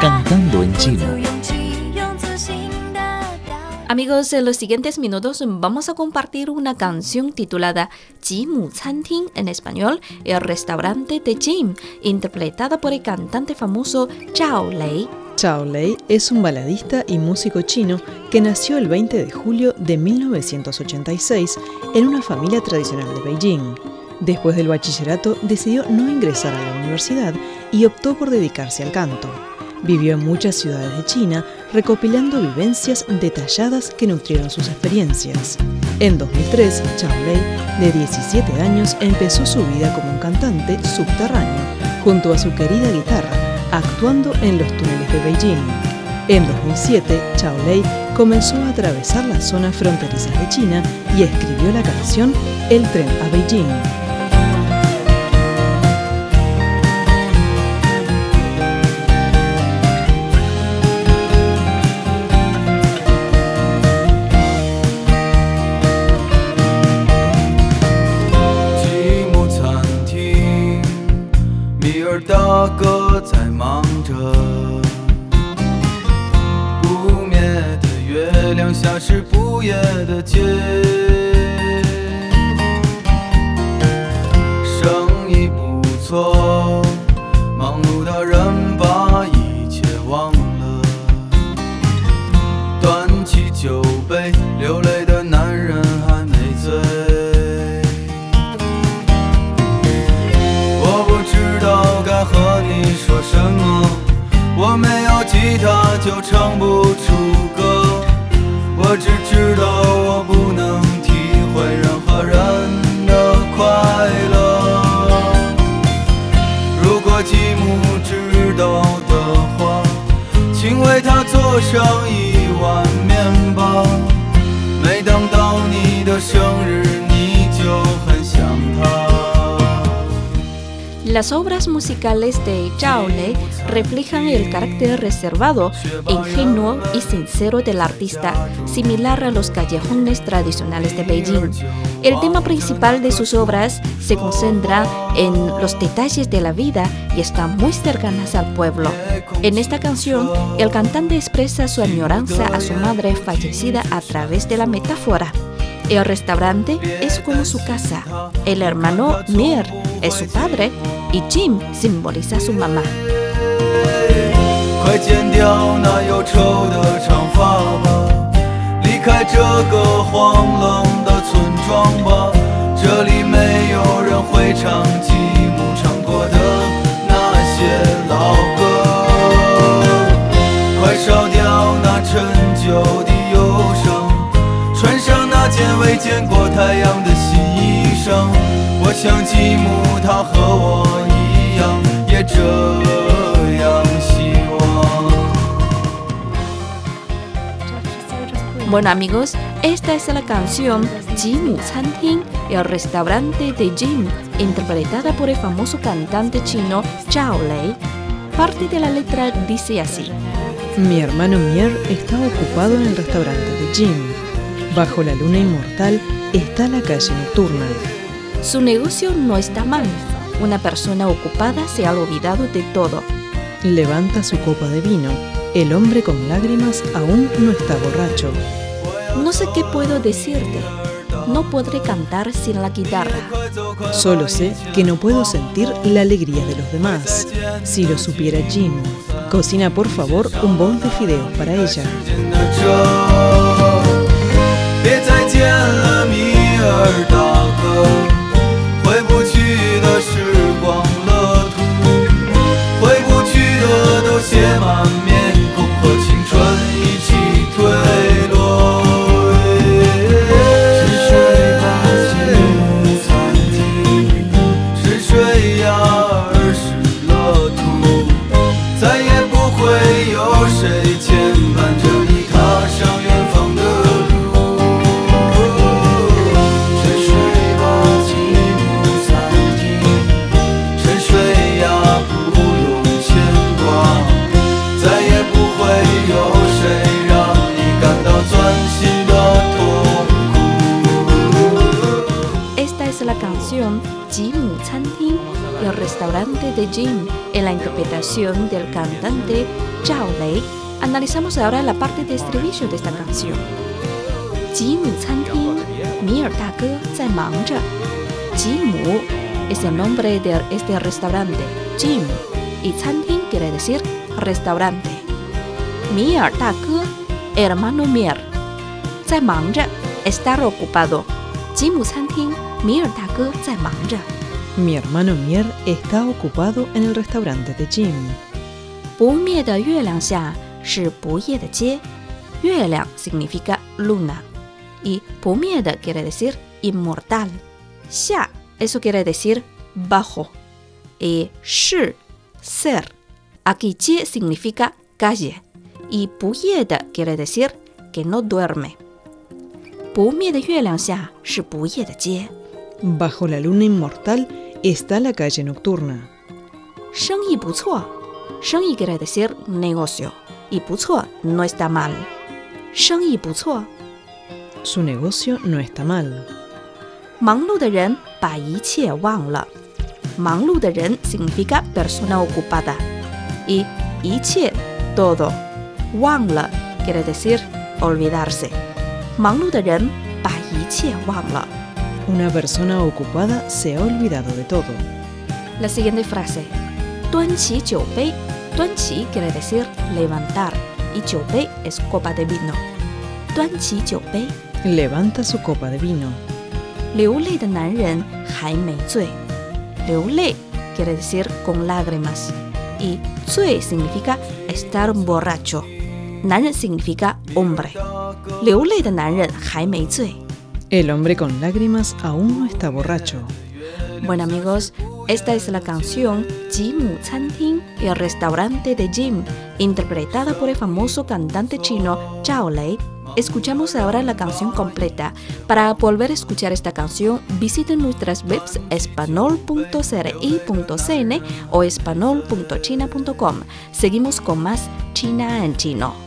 Cantando en chino. Amigos, en los siguientes minutos vamos a compartir una canción titulada Jimu Tin en español, el restaurante de Jim, interpretada por el cantante famoso Zhao Lei. Zhao Lei es un baladista y músico chino que nació el 20 de julio de 1986 en una familia tradicional de Beijing. Después del bachillerato decidió no ingresar a la universidad y optó por dedicarse al canto. Vivió en muchas ciudades de China, recopilando vivencias detalladas que nutrieron sus experiencias. En 2003, Chao Lei, de 17 años, empezó su vida como un cantante subterráneo, junto a su querida guitarra, actuando en los túneles de Beijing. En 2007, Chao Lei comenzó a atravesar las zonas fronterizas de China y escribió la canción El tren a Beijing. 大哥在忙着，不灭的月亮下是不夜的街，生意不错，忙碌的人把一切忘了，端起酒杯，如果吉姆知道的话，请为他做上一碗面包。每当到你的生日，Las obras musicales de Zhao Lei reflejan el carácter reservado, ingenuo y sincero del artista, similar a los callejones tradicionales de Beijing. El tema principal de sus obras se concentra en los detalles de la vida y están muy cercanas al pueblo. En esta canción, el cantante expresa su añoranza a su madre fallecida a través de la metáfora. El restaurante es como su casa. El hermano Mir es su padre y Jim simboliza a su mamá. 快剪掉那忧愁的长发吧，离开这个荒冷的村庄吧，这里没有人会唱吉姆唱过的那些老歌。快烧掉那陈旧的忧伤，穿上那件未见过太阳的新衣裳。我想吉姆他和我 Bueno amigos, esta es la canción Jim Tin, el restaurante de Jim, interpretada por el famoso cantante chino Zhao Lei. Parte de la letra dice así. Mi hermano Mier está ocupado en el restaurante de Jim. Bajo la luna inmortal está la calle nocturna. Su negocio no está mal. Una persona ocupada se ha olvidado de todo. Levanta su copa de vino. El hombre con lágrimas aún no está borracho. No sé qué puedo decirte. No podré cantar sin la guitarra. Solo sé que no puedo sentir la alegría de los demás. Si lo supiera Jim, cocina por favor un bol de fideos para ella. Medellín, en la interpretación del cantante Zhao Lei. Analizamos ahora la parte de estribillo de esta canción. Jimu es el nombre de este restaurante, Jim, y Chanting quiere decir restaurante. Mier hermano Mier. Zai está ocupado. Jimu Chanting, Mier mi hermano Mier está ocupado en el restaurante de Jim. significa luna y quiere decir inmortal. Xia, eso quiere decir bajo. Y shi, ser. Aquí jie significa calle y quiere decir que no duerme. 不灭的月亮下是不夜的街。Bajo la luna inmortal está la calle nocturna. 生意不错，生意 quiere decir negocio y 不错 no está mal. 生意不错。Su negocio no está mal. 忙碌的人把一切忘了。忙碌的人 significa persona ocupada y 一切 todo 忘了 quiere decir olvidarse. 忙碌的人把一切忘了。 Una persona ocupada se ha olvidado de todo. La siguiente frase. Tuan qi jiu bei. Tuan qi quiere decir levantar y jiu bei es copa de vino. Tuan qi jiu bei. Levanta su copa de vino. Liu lei de nan ren hai mei zui. Liu lei quiere decir con lágrimas y zui significa estar borracho. Nan significa hombre. Liu lei de nan ren hai mei zui. El hombre con lágrimas aún no está borracho. Bueno amigos, esta es la canción Jimu Tin, el restaurante de Jim, interpretada por el famoso cantante chino Zhao Lei. Escuchamos ahora la canción completa. Para volver a escuchar esta canción, visiten nuestras webs espanol.cri.cn o espanol.china.com. Seguimos con más China en chino.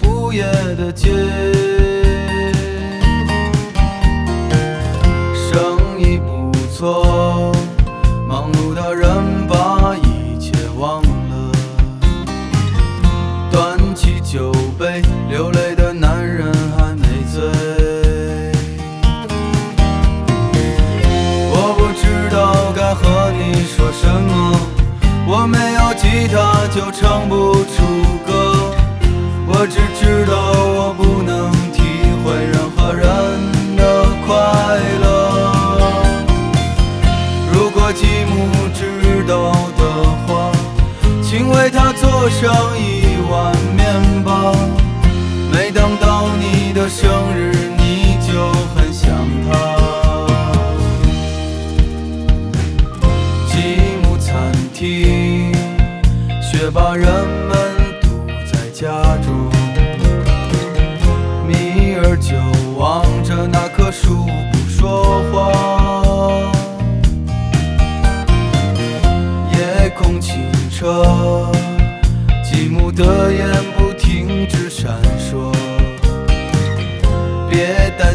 不夜的街。生意不错忙碌的人把一切忘了。端起酒杯流泪的男人还没醉。我不知道该和你说什么我没有吉他就唱不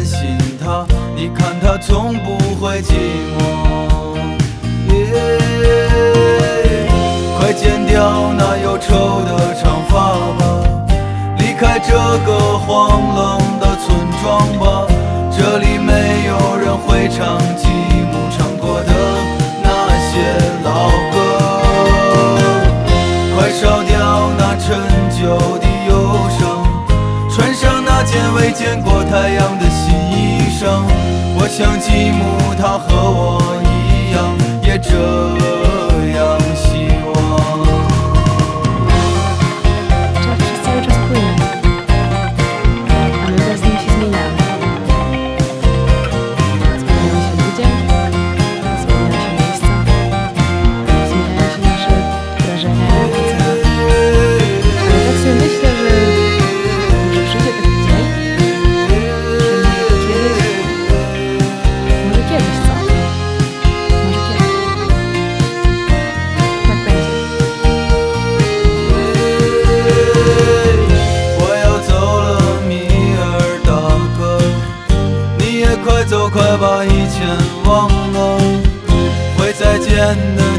信他，你看他从不会寂寞。耶，快剪掉那忧愁的长发吧。离开这个荒冷的村庄吧，这里没有人会唱寂寞唱过的那些老歌。快烧掉那陈旧的忧伤，穿上那件未见过太阳。像积木，它和我。快把以前忘了会再见的